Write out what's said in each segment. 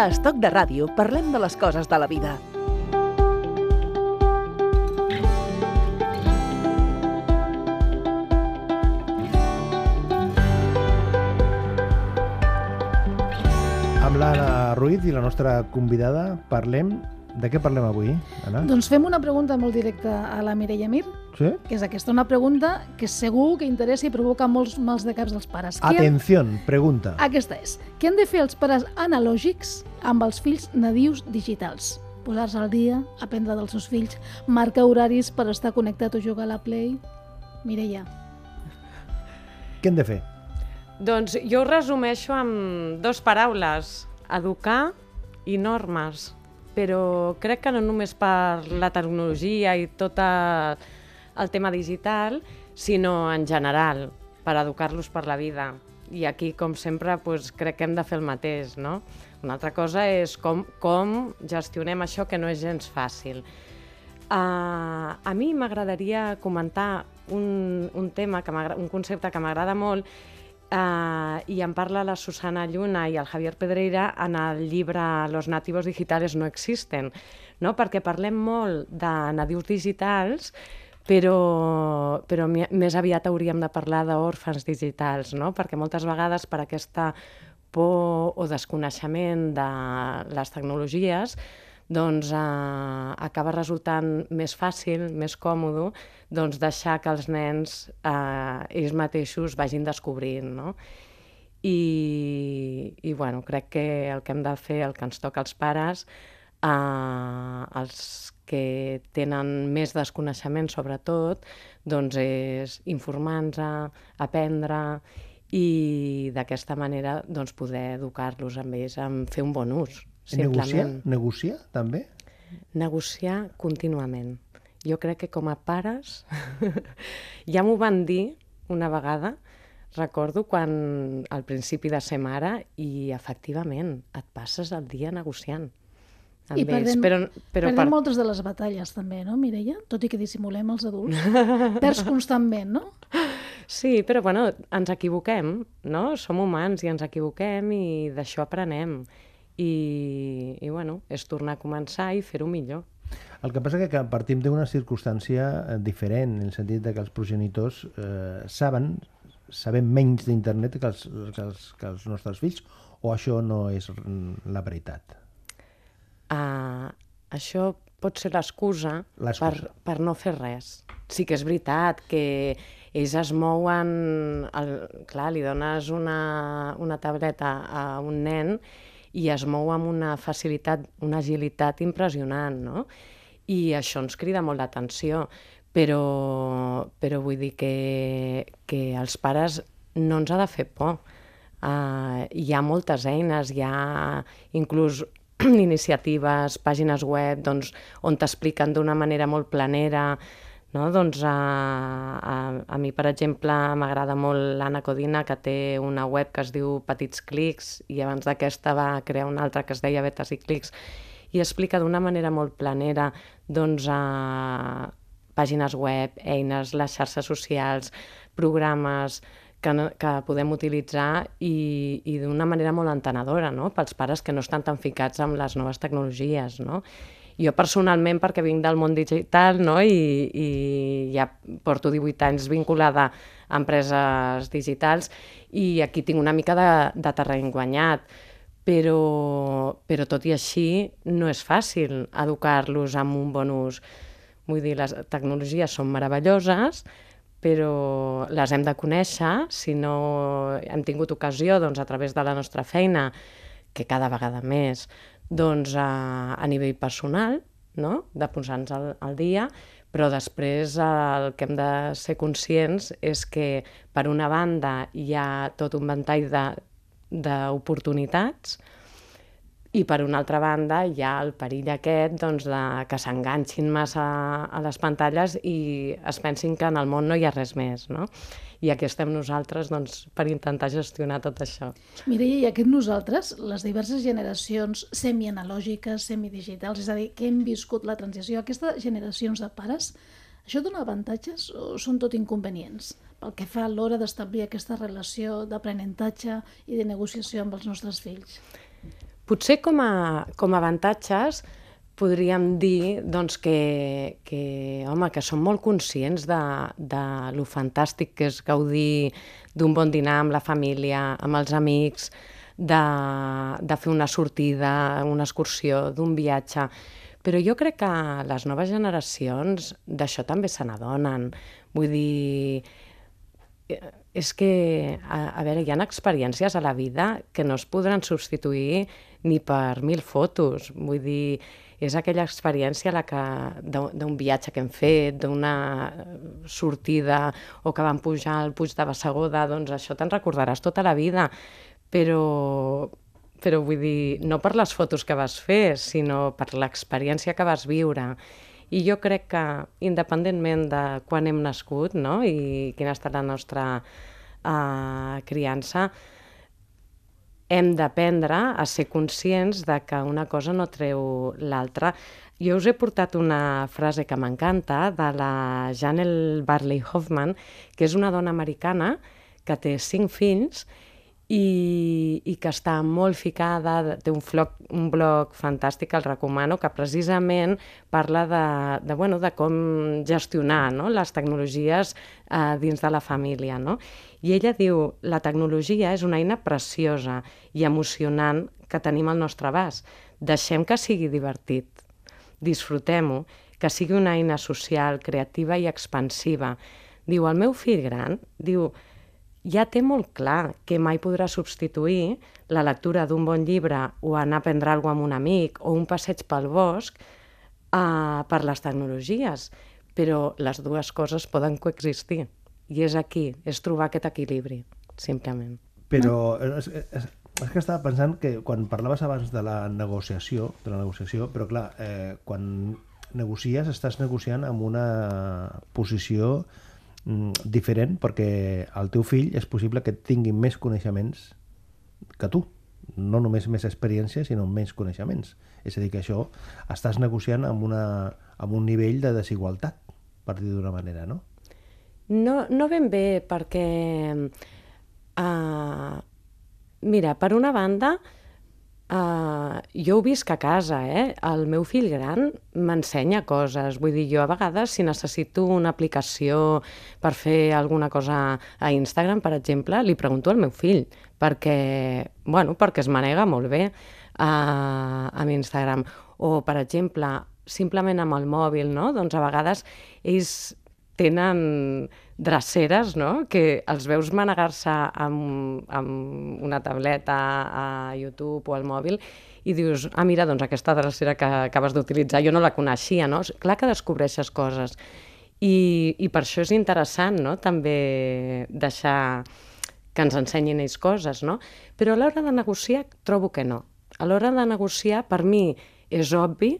A Estoc de Ràdio parlem de les coses de la vida. Amb l'Anna Ruiz i la nostra convidada parlem... De què parlem avui, Anna? Doncs fem una pregunta molt directa a la Mireia Mir, Sí? que és aquesta, una pregunta que segur que interessa i provoca molts mals de caps dels pares. Què han- Atenció, pregunta. Aquesta és. Què han de fer els pares analògics amb els fills nadius digitals? Posar-se al dia, aprendre dels seus fills, marcar horaris per estar connectat o jugar a la Play? Mireia. Què hem de fer? Doncs jo ho resumeixo amb dos paraules, educar i normes. Però crec que no només per la tecnologia i tot el, tema digital, sinó en general, per educar-los per la vida. I aquí, com sempre, doncs, crec que hem de fer el mateix, no? Una altra cosa és com, com gestionem això que no és gens fàcil. Uh, a mi m'agradaria comentar un, un tema, que un concepte que m'agrada molt uh, i en parla la Susana Lluna i el Javier Pedreira en el llibre Los nativos digitales no existen, no? perquè parlem molt de nadius digitals, però, però més aviat hauríem de parlar d'òrfans digitals, no? perquè moltes vegades per aquesta por o desconeixement de les tecnologies doncs eh, acaba resultant més fàcil, més còmode, doncs deixar que els nens eh, ells mateixos vagin descobrint, no? I, I, bueno, crec que el que hem de fer, el que ens toca als pares, eh, els que tenen més desconeixement sobretot, doncs és informar-nos, aprendre i d'aquesta manera doncs, poder educar-los amb ells, amb fer un bon ús, Negociar? Negociar, també? Negociar contínuament. Jo crec que com a pares, ja m'ho van dir una vegada, recordo quan al principi de ser mare i efectivament et passes el dia negociant amb I ells, perdem- però, però Perdem moltes de les batalles també, no, Mireia? Tot i que dissimulem els adults. Perds constantment, no? Sí, però bueno, ens equivoquem, no? Som humans i ens equivoquem i d'això aprenem. I, I bueno, és tornar a començar i fer-ho millor. El que passa que, que partim d'una circumstància eh, diferent, en el sentit de que els progenitors eh, saben, sabem menys d'internet que, els, que, els, que els nostres fills, o això no és la veritat? Uh, això pot ser l'excusa per, per no fer res. Sí que és veritat que ells es mouen... El, clar, li dones una, una tableta a un nen i es mou amb una facilitat, una agilitat impressionant, no? I això ens crida molt l'atenció, però, però vull dir que, que als pares no ens ha de fer por. Uh, hi ha moltes eines, hi ha inclús iniciatives, pàgines web doncs, on t'expliquen d'una manera molt planera. No? Doncs, a, a, a mi, per exemple, m'agrada molt l'Anna Codina, que té una web que es diu Petits Clics, i abans d'aquesta va crear una altra que es deia Betes i Clics, i explica d'una manera molt planera doncs, a pàgines web, eines, les xarxes socials, programes que, no, que podem utilitzar i, i d'una manera molt entenedora no? pels pares que no estan tan ficats amb les noves tecnologies. No? Jo personalment, perquè vinc del món digital no? I, i ja porto 18 anys vinculada a empreses digitals i aquí tinc una mica de, de terreny guanyat però, però tot i així no és fàcil educar-los amb un bon ús. Vull dir, les tecnologies són meravelloses, però les hem de conèixer, si no hem tingut ocasió doncs, a través de la nostra feina, que cada vegada més, doncs, a, a nivell personal, no? de posar-nos al, al dia, però després el que hem de ser conscients és que, per una banda, hi ha tot un ventall d'oportunitats i per una altra banda hi ha el perill aquest doncs, de que s'enganxin massa a les pantalles i es pensin que en el món no hi ha res més, no? I aquí estem nosaltres doncs, per intentar gestionar tot això. Mireia, i aquest nosaltres, les diverses generacions semianalògiques, semidigitals, és a dir, que hem viscut la transició, aquestes generacions de pares, això dona avantatges o són tot inconvenients? Pel que fa a l'hora d'establir aquesta relació d'aprenentatge i de negociació amb els nostres fills. Potser com a, com a avantatges podríem dir doncs, que, que, home, que som molt conscients de, de lo fantàstic que és gaudir d'un bon dinar amb la família, amb els amics, de, de fer una sortida, una excursió, d'un viatge. Però jo crec que les noves generacions d'això també se n'adonen. Vull dir, és que, a, a veure, hi ha experiències a la vida que no es podran substituir ni per mil fotos. Vull dir, és aquella experiència la que d'un viatge que hem fet, d'una sortida o que vam pujar al Puig de Bassegoda, doncs això te'n recordaràs tota la vida. Però, però vull dir, no per les fotos que vas fer, sinó per l'experiència que vas viure. I jo crec que, independentment de quan hem nascut no? i quina ha estat la nostra uh, criança, hem d'aprendre a ser conscients de que una cosa no treu l'altra. Jo us he portat una frase que m'encanta de la Janelle Barley Hoffman, que és una dona americana que té cinc fills i, i que està molt ficada, té un, blog, un blog fantàstic, el recomano, que precisament parla de, de, bueno, de com gestionar no? les tecnologies eh, dins de la família. No? I ella diu, la tecnologia és una eina preciosa i emocionant que tenim al nostre abast. Deixem que sigui divertit, disfrutem-ho, que sigui una eina social, creativa i expansiva. Diu, el meu fill gran, diu, ja té molt clar que mai podrà substituir la lectura d'un bon llibre o anar a prendre alguna amb un amic o un passeig pel bosc uh, per les tecnologies, però les dues coses poden coexistir. I és aquí, és trobar aquest equilibri, simplement. Però és, és, és que estava pensant que quan parlaves abans de la negociació, de la negociació, però clar, eh, quan negocies estàs negociant amb una posició diferent perquè el teu fill és possible que tingui més coneixements que tu no només més experiència, sinó més coneixements. És a dir, que això estàs negociant amb, una, amb un nivell de desigualtat, per dir d'una manera, no? No, no ben bé, perquè... Uh, mira, per una banda, jo ho visc a casa, eh? El meu fill gran m'ensenya coses. Vull dir, jo a vegades, si necessito una aplicació per fer alguna cosa a Instagram, per exemple, li pregunto al meu fill, perquè, bueno, perquè es manega molt bé uh, amb Instagram. O, per exemple, simplement amb el mòbil, no? Doncs a vegades ells tenen dreceres, no?, que els veus manegar-se amb, amb una tableta a YouTube o al mòbil i dius, ah, mira, doncs aquesta drecera que acabes d'utilitzar jo no la coneixia, no? Clar que descobreixes coses. I, I per això és interessant, no?, també deixar que ens ensenyin ells coses, no? Però a l'hora de negociar trobo que no. A l'hora de negociar, per mi, és obvi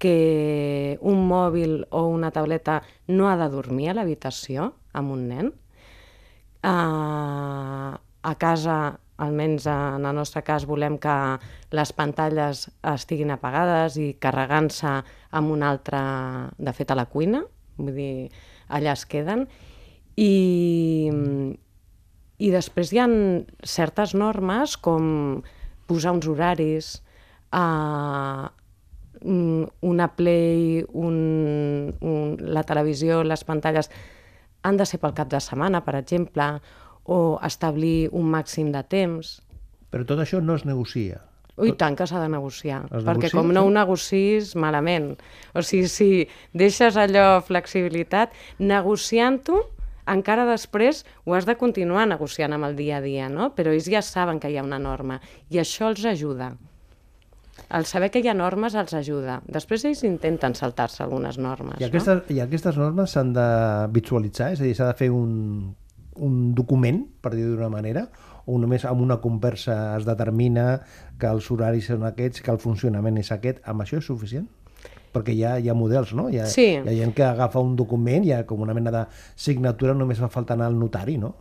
que un mòbil o una tableta no ha de dormir a l'habitació amb un nen. Uh, a casa, almenys en el nostre cas, volem que les pantalles estiguin apagades i carregant-se amb un altre, de fet, a la cuina, vull dir, allà es queden. I, i després hi han certes normes com posar uns horaris, uh, una Play, un, un, la televisió, les pantalles han de ser pel cap de setmana, per exemple, o establir un màxim de temps. Però tot això no es negocia. Ui, tant que s'ha de negociar, es perquè negocia, com no ho negocis, malament. O sigui, si deixes allò flexibilitat, negociant-ho, encara després ho has de continuar negociant amb el dia a dia, no? Però ells ja saben que hi ha una norma i això els ajuda. El saber que hi ha normes els ajuda. Després ells intenten saltar-se algunes normes. I aquestes, no? i aquestes normes s'han de visualitzar? És a dir, s'ha de fer un, un document, per dir d'una manera, o només amb una conversa es determina que els horaris són aquests, que el funcionament és aquest, amb això és suficient? perquè hi ha, hi ha models, no? Hi ha, sí. hi ha gent que agafa un document, hi ha com una mena de signatura, només fa falta anar al notari, no?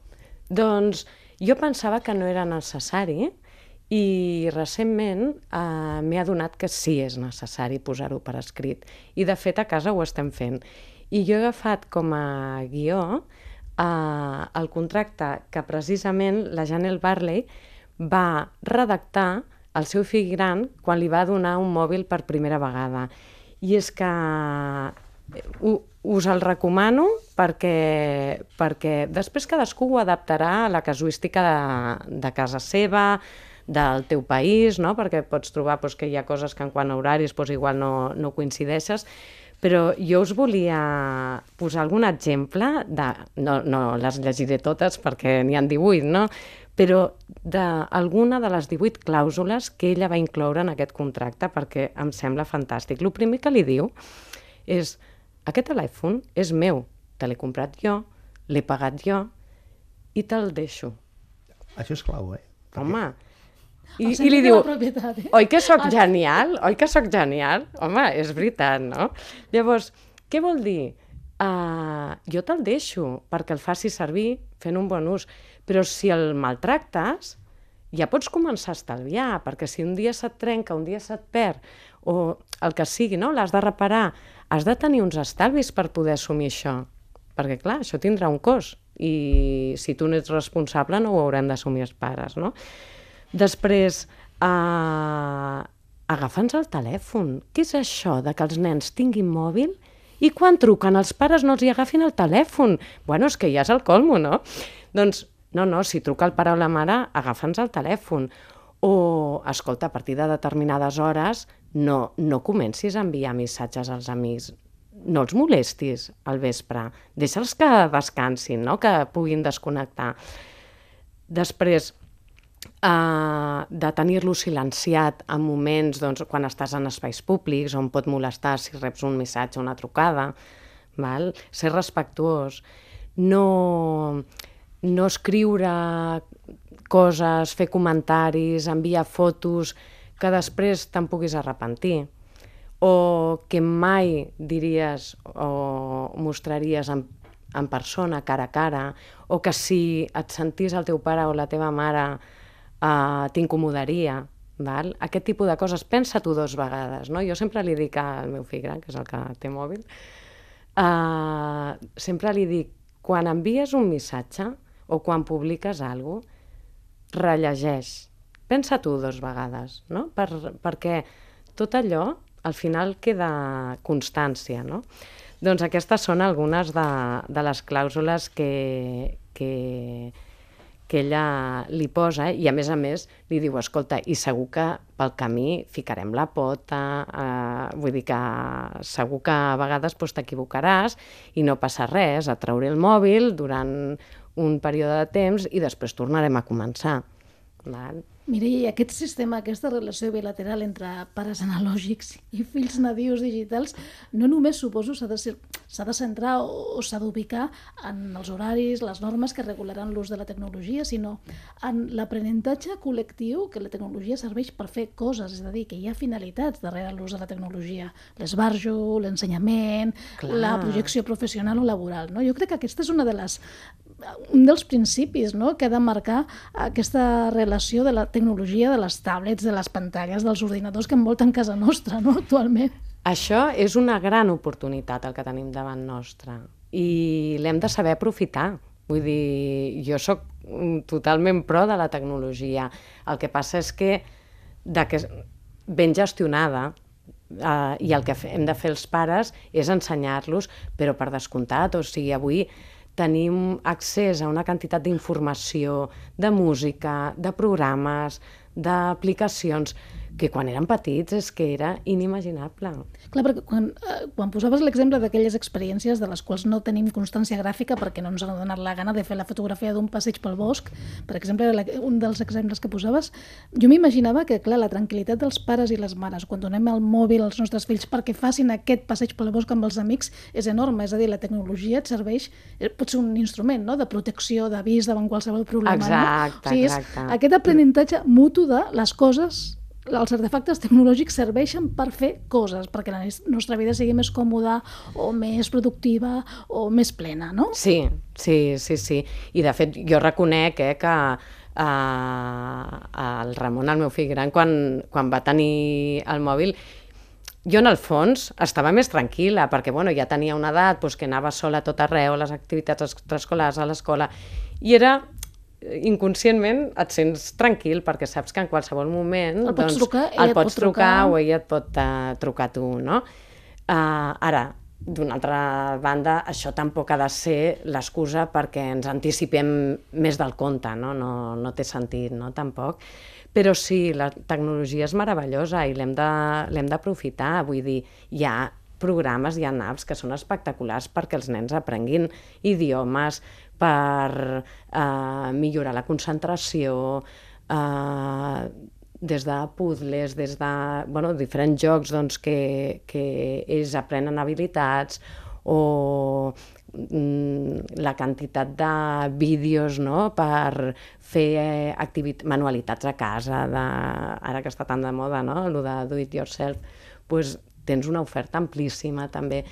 Doncs jo pensava que no era necessari, i recentment eh, m'he adonat que sí és necessari posar-ho per escrit. I de fet a casa ho estem fent. I jo he agafat com a guió eh, el contracte que precisament la Janelle Barley va redactar al seu fill gran quan li va donar un mòbil per primera vegada. I és que uh, us el recomano perquè, perquè després cadascú ho adaptarà a la casuística de, de casa seva, del teu país, no? perquè pots trobar doncs, que hi ha coses que en quant a horaris doncs, igual no, no coincideixes, però jo us volia posar algun exemple, de, no, no les llegiré totes perquè n'hi han 18, no? però d'alguna de les 18 clàusules que ella va incloure en aquest contracte perquè em sembla fantàstic. El primer que li diu és aquest telèfon és meu, te l'he comprat jo, l'he pagat jo i te'l deixo. Això és clau, eh? Home, i, i li diu, eh? oi que sóc genial? Oi que sóc genial? Home, és veritat, no? Llavors, què vol dir? Uh, jo te'l deixo perquè el facis servir fent un bon ús, però si el maltractes, ja pots començar a estalviar, perquè si un dia se't trenca, un dia se't perd, o el que sigui, no? l'has de reparar, has de tenir uns estalvis per poder assumir això, perquè clar, això tindrà un cost, i si tu n'ets responsable no ho haurem d'assumir els pares, no? Després, eh, agafa'ns el telèfon. Què és això de que els nens tinguin mòbil i quan truquen els pares no els hi agafin el telèfon? Bueno, és que ja és el colmo, no? Doncs, no, no, si truca el pare o la mare, agafa'ns el telèfon. O, escolta, a partir de determinades hores no, no comencis a enviar missatges als amics. No els molestis al vespre. Deixa'ls que descansin, no? que puguin desconnectar. Després, uh, de tenir-lo silenciat en moments doncs, quan estàs en espais públics on pot molestar si reps un missatge o una trucada, val? ser respectuós, no, no escriure coses, fer comentaris, enviar fotos que després te'n puguis arrepentir o que mai diries o mostraries en, en persona, cara a cara, o que si et sentís el teu pare o la teva mare uh, t'incomodaria. Val? Aquest tipus de coses, pensa-t'ho dos vegades. No? Jo sempre li dic al meu fill gran, que és el que té mòbil, uh, sempre li dic, quan envies un missatge o quan publiques alguna cosa, rellegeix. Pensa-t'ho dos vegades, no? Per, perquè tot allò al final queda constància, no? Doncs aquestes són algunes de, de les clàusules que, que, que ella li posa i a més a més li diu, escolta, i segur que pel camí ficarem la pota, eh, vull dir que segur que a vegades doncs, t'equivocaràs i no passa res, a treure el mòbil durant un període de temps i després tornarem a començar. Val? Mira, i aquest sistema, aquesta relació bilateral entre pares analògics i fills nadius digitals, no només suposo s'ha de, ser, de centrar o, o s'ha d'ubicar en els horaris, les normes que regularan l'ús de la tecnologia, sinó en l'aprenentatge col·lectiu que la tecnologia serveix per fer coses, és a dir, que hi ha finalitats darrere l'ús de la tecnologia, l'esbarjo, l'ensenyament, la projecció professional o laboral. No? Jo crec que aquesta és una de les un dels principis no? que ha de marcar aquesta relació de la tecnologia de les tablets, de les pantalles, dels ordinadors que envolten casa nostra no? actualment. Això és una gran oportunitat el que tenim davant nostra i l'hem de saber aprofitar. Vull dir, jo sóc totalment pro de la tecnologia. El que passa és que, de que ben gestionada, eh, i el que hem de fer els pares és ensenyar-los, però per descomptat, o sigui, avui tenim accés a una quantitat d'informació, de música, de programes, d'aplicacions, que quan eren petits és que era inimaginable. Clar, perquè quan, eh, quan posaves l'exemple d'aquelles experiències de les quals no tenim constància gràfica perquè no ens ha donat la gana de fer la fotografia d'un passeig pel bosc, per exemple, un dels exemples que posaves, jo m'imaginava que, clar, la tranquil·litat dels pares i les mares quan donem el mòbil als nostres fills perquè facin aquest passeig pel bosc amb els amics és enorme, és a dir, la tecnologia et serveix, eh, pot ser un instrument no? de protecció, d'avís davant qualsevol problema. Exacte, no? o sigui, és exacte. aquest aprenentatge mutu de les coses els artefactes tecnològics serveixen per fer coses, perquè la nostra vida sigui més còmoda o més productiva o més plena, no? Sí, sí, sí, sí. I de fet jo reconec eh, que eh, el Ramon, el meu fill gran, quan, quan va tenir el mòbil, jo en el fons estava més tranquil·la perquè bueno, ja tenia una edat doncs, que anava sola a tot arreu, a les activitats extraescolars, a l'escola, i era inconscientment et sents tranquil perquè saps que en qualsevol moment El pots doncs, trucar, el pots pot trucar, trucar. o ella et pot uh, trucar tu, no? Uh, ara, d'una altra banda, això tampoc ha de ser l'excusa perquè ens anticipem més del compte, no? No, no té sentit, no? Tampoc. Però sí, la tecnologia és meravellosa i l'hem d'aprofitar. Vull dir, hi ha programes, hi ha apps que són espectaculars perquè els nens aprenguin idiomes, per eh, millorar la concentració, eh, des de puzzles, des de bueno, diferents jocs doncs, que, que ells aprenen habilitats o mm, la quantitat de vídeos no? per fer eh, manualitats a casa, de, ara que està tan de moda, no? el de do it yourself, pues, tens una oferta amplíssima també.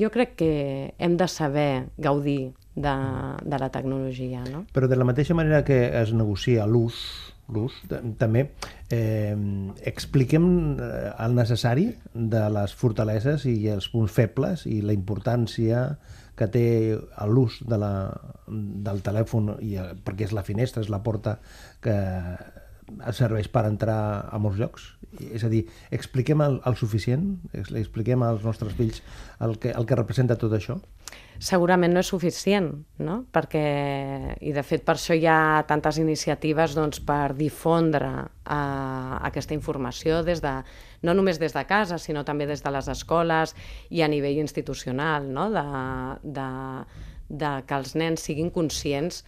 Jo crec que hem de saber gaudir de, de la tecnologia, no? Però de la mateixa manera que es negocia l'ús, l'ús, també eh, expliquem eh, el necessari de les fortaleses i els punts febles i la importància que té l'ús de la, del telèfon, i, eh, perquè és la finestra, és la porta que serveix per entrar a molts llocs. És a dir, expliquem el, el suficient, Ex- expliquem als nostres fills el que, el que representa tot això. segurament no és suficient, no? Perquè, i de fet per això hi ha tantes iniciatives doncs, per difondre eh, aquesta informació des de, no només des de casa, sinó també des de les escoles i a nivell institucional, no? de, de, de que els nens siguin conscients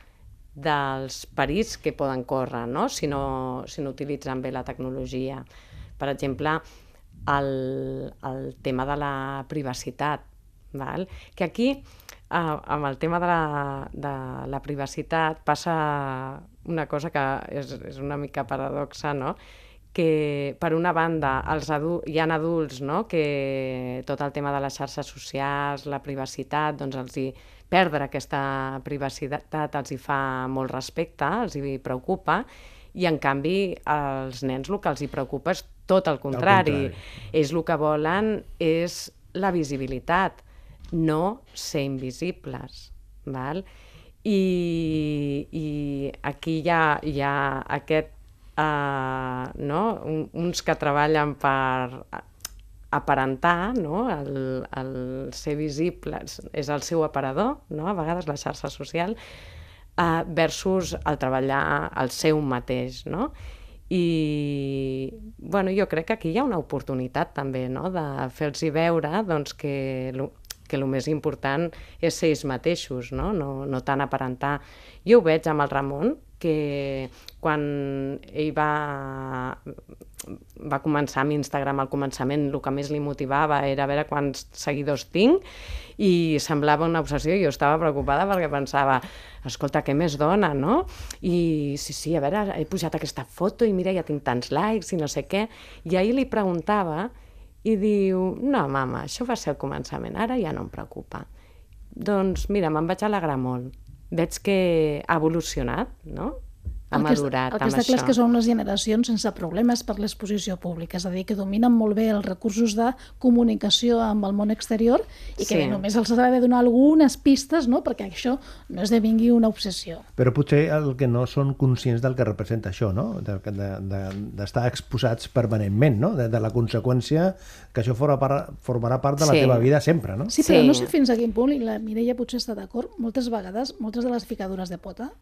dels perills que poden córrer no? Si, no, si no utilitzen bé la tecnologia. Per exemple, el, el tema de la privacitat, val? que aquí, eh, amb el tema de la, de la privacitat, passa una cosa que és, és una mica paradoxa, no? que per una banda els adu hi ha adults no? que tot el tema de les xarxes socials, la privacitat, doncs els hi perdre aquesta privacitat els hi fa molt respecte, els hi preocupa, i en canvi als nens el que els hi preocupa és tot el contrari. contrari. Ells el que volen és la visibilitat, no ser invisibles. Val? I, I aquí hi ha, hi ha aquest, uh, no? Un, uns que treballen per aparentar, no? el, el ser visible és el seu aparador, no? a vegades la xarxa social, uh, versus el treballar el seu mateix. No? I bueno, jo crec que aquí hi ha una oportunitat també no? de fer-los veure doncs, que, lo, que el més important és ser ells mateixos, no? No, no tant aparentar. Jo ho veig amb el Ramon, que quan ell va, va començar amb Instagram al començament, el que més li motivava era veure quants seguidors tinc i semblava una obsessió. Jo estava preocupada perquè pensava, escolta, què més dona, no? I sí, sí, a veure, he pujat aquesta foto i mira, ja tinc tants likes i no sé què. I ahir li preguntava i diu, no, mama, això va ser el començament, ara ja no em preocupa. Doncs mira, me'n vaig alegrar molt. Veig que ha evolucionat, no? Ha El que, madurat el que amb està clar és això. que són unes generacions sense problemes per l'exposició pública, és a dir, que dominen molt bé els recursos de comunicació amb el món exterior i que Sí. només els ha de donar algunes pistes no? perquè això no esdevingui una obsessió. Però potser el que no són conscients del que representa això, no? D'estar de, de, d'estar exposats permanentment, no? De, de la conseqüència que això forma part, formarà part de la Sí. teva vida sempre, no? Sí, però Sí. no sé fins a quin punt, i la Mireia potser està d'acord, moltes vegades, moltes de les ficadures de pota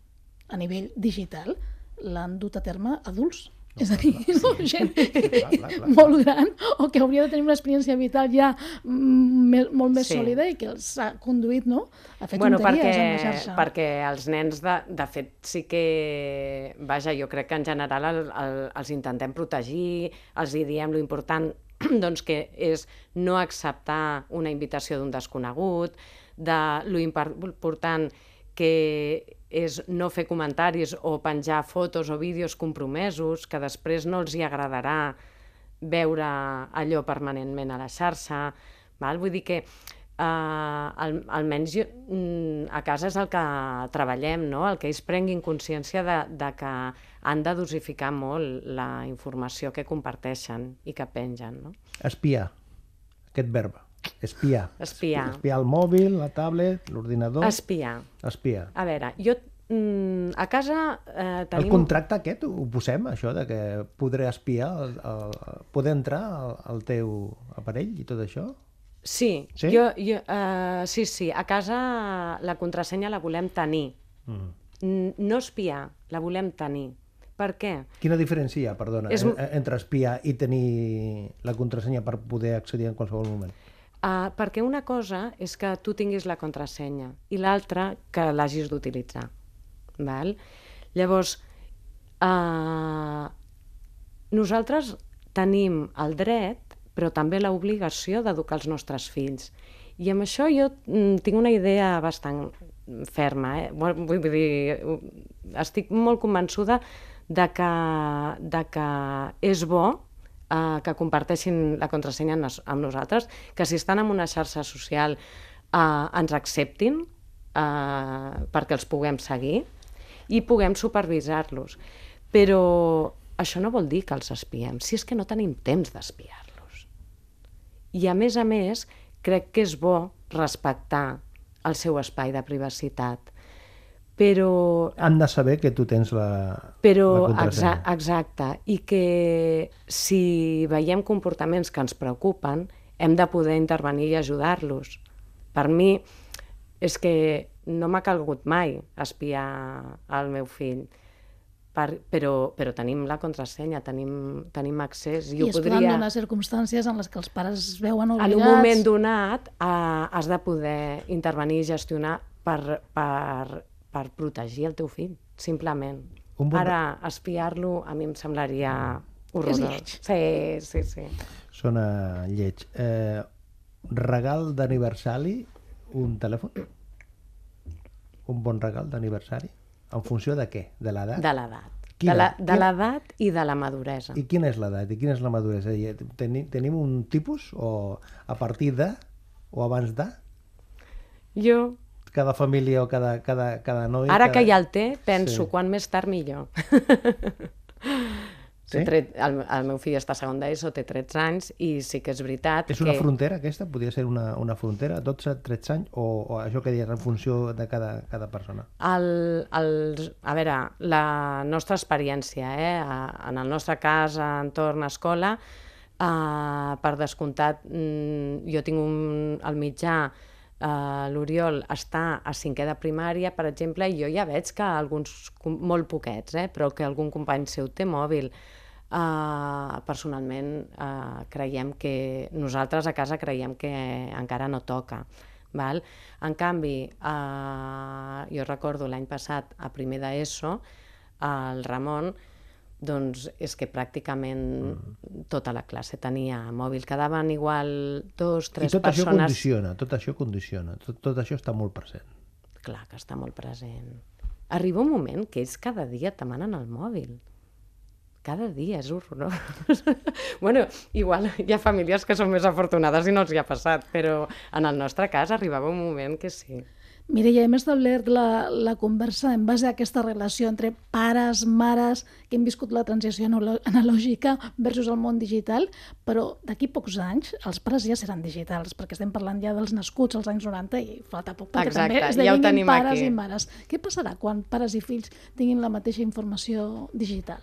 a nivell digital l'han dut a terme adults. És a dir, no, gent clar, clar, clar. molt gran o que hauria de tenir una experiència vital ja mm, me- molt més Sí. sòlida i que els ha conduït no? a fer bueno, tonteries perquè, amb la xarxa. perquè els nens, de, de fet, sí que... Vaja, jo crec que en general el, el, els intentem protegir, els hi diem lo important doncs que és no acceptar una invitació d'un desconegut, de lo important que és no fer comentaris o penjar fotos o vídeos compromesos que després no els hi agradarà veure allò permanentment a la xarxa. Val? Vull dir que eh, al, almenys jo, mm, a casa és el que treballem, no? el que ells prenguin consciència de, de que han de dosificar molt la informació que comparteixen i que pengen. No? Espiar, aquest verb. Espiar. Espiar. Espiar el mòbil, la tablet, l'ordinador. Espiar. Espiar. A veure, jo Mm, a casa eh, El tenim... contracte aquest ho posem, això de que podré espiar, el, el, poder entrar al, al teu aparell i tot això? Sí, Sí? Jo, jo, uh, sí, sí. A casa la contrasenya la volem tenir. Mm. No espiar, la volem tenir. Per què? Quina diferència hi ha, perdona, És- és... entre espiar i tenir la contrasenya per poder accedir en qualsevol moment? Uh, perquè una cosa és que tu tinguis la contrasenya i l'altra que l'hagis d'utilitzar. Val? Llavors, uh, nosaltres tenim el dret, però també l'obligació d'educar els nostres fills. I amb això jo mm, tinc una idea bastant ferma. Eh? Vull vull dir, estic molt convençuda de que, de que és bo eh, que comparteixin la contrasenya amb, nos- amb nosaltres, que si estan en una xarxa social eh, ens acceptin eh, perquè els puguem seguir i puguem supervisar-los. Però això no vol dir que els espiem, si és que no tenim temps d'espiar-los. I a més a més, crec que és bo respectar el seu espai de privacitat. Però Han de saber que tu tens la, però, la exa contrasenya. exacte, i que si veiem comportaments que ens preocupen, hem de poder intervenir i ajudar-los. Per mi és que no m'ha calgut mai espiar el meu fill, per, però, però tenim la contrasenya, tenim, tenim accés. I, I ho es poden podria... donar circumstàncies en les que els pares es veuen En obligats... un moment donat eh, has de poder intervenir i gestionar per, per, per protegir el teu fill, simplement. Un bon- Ara, espiar-lo a mi em semblaria horrorós. lleig. Sí, sí, sí. Sona lleig. Eh, regal d'aniversari, un telèfon? Un bon regal d'aniversari? En funció de què? De l'edat? De l'edat. Quina? De la- de Quina? l'edat i de la maduresa. I quina és l'edat? I quina és la maduresa? I Tenim, tenim un tipus? O a partir de? O abans de? Jo, Cada família o cada, cada, cada noi... ara cada... que ja el té, penso, Sí. quan més tard millor. Sí? Tret, el, el meu fill està segon d'ESO, té 13 anys, i sí que és veritat És una que... frontera aquesta? Podria ser una, una frontera? 12, 13 anys? O, o això que deies en funció de cada, cada persona? El, el, a veure, la nostra experiència, eh? en el nostre cas, entorn escola, eh, per descomptat, mm, jo tinc un, el mitjà, eh, l'Oriol està a cinquè de primària, per exemple, i jo ja veig que alguns, molt poquets, eh? però que algun company seu té mòbil. Uh, personalment uh, creiem que nosaltres a casa creiem que encara no toca val? en canvi uh, jo recordo l'any passat a primer d'ESO el Ramon doncs és que pràcticament Mm. tota la classe tenia mòbil quedaven igual dos, I tres tot això persones condiciona, tot això condiciona, tot, tot això està molt present. clar que està molt present arriba un moment que ells cada dia et demanen el mòbil cada dia, és horrorós. bueno, igual hi ha famílies que són més afortunades i no els hi ha passat, però en el nostre cas arribava un moment que sí. Mireia, hem establert la, la conversa en base a aquesta relació entre pares, mares, que hem viscut la transició analògica versus el món digital, però d'aquí pocs anys els pares ja seran digitals, perquè estem parlant ja dels nascuts als anys 90 i falta poc perquè Exacte, també ja ho esdevinguin tenim pares aquí. i mares. Què passarà quan pares i fills tinguin la mateixa informació digital?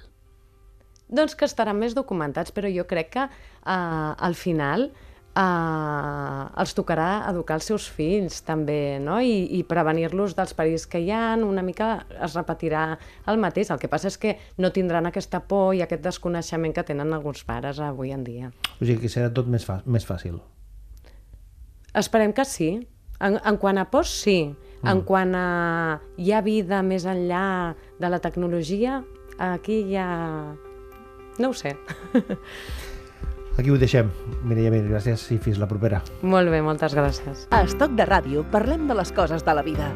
Doncs que estaran més documentats, però jo crec que uh, al final uh, els tocarà educar els seus fills també, no? I, i prevenir-los dels perills que hi ha, una mica es repetirà el mateix. El que passa és que no tindran aquesta por i aquest desconeixement que tenen alguns pares avui en dia. O sigui que serà tot més, més fàcil. Esperem que sí. En, en quant a pors, sí. En quant a hi ha vida més enllà de la tecnologia, aquí ja... No ho sé. Aquí ho deixem. Mireia Mir, gràcies i fins la propera. Molt bé, moltes gràcies. A Estoc de Ràdio parlem de les coses de la vida.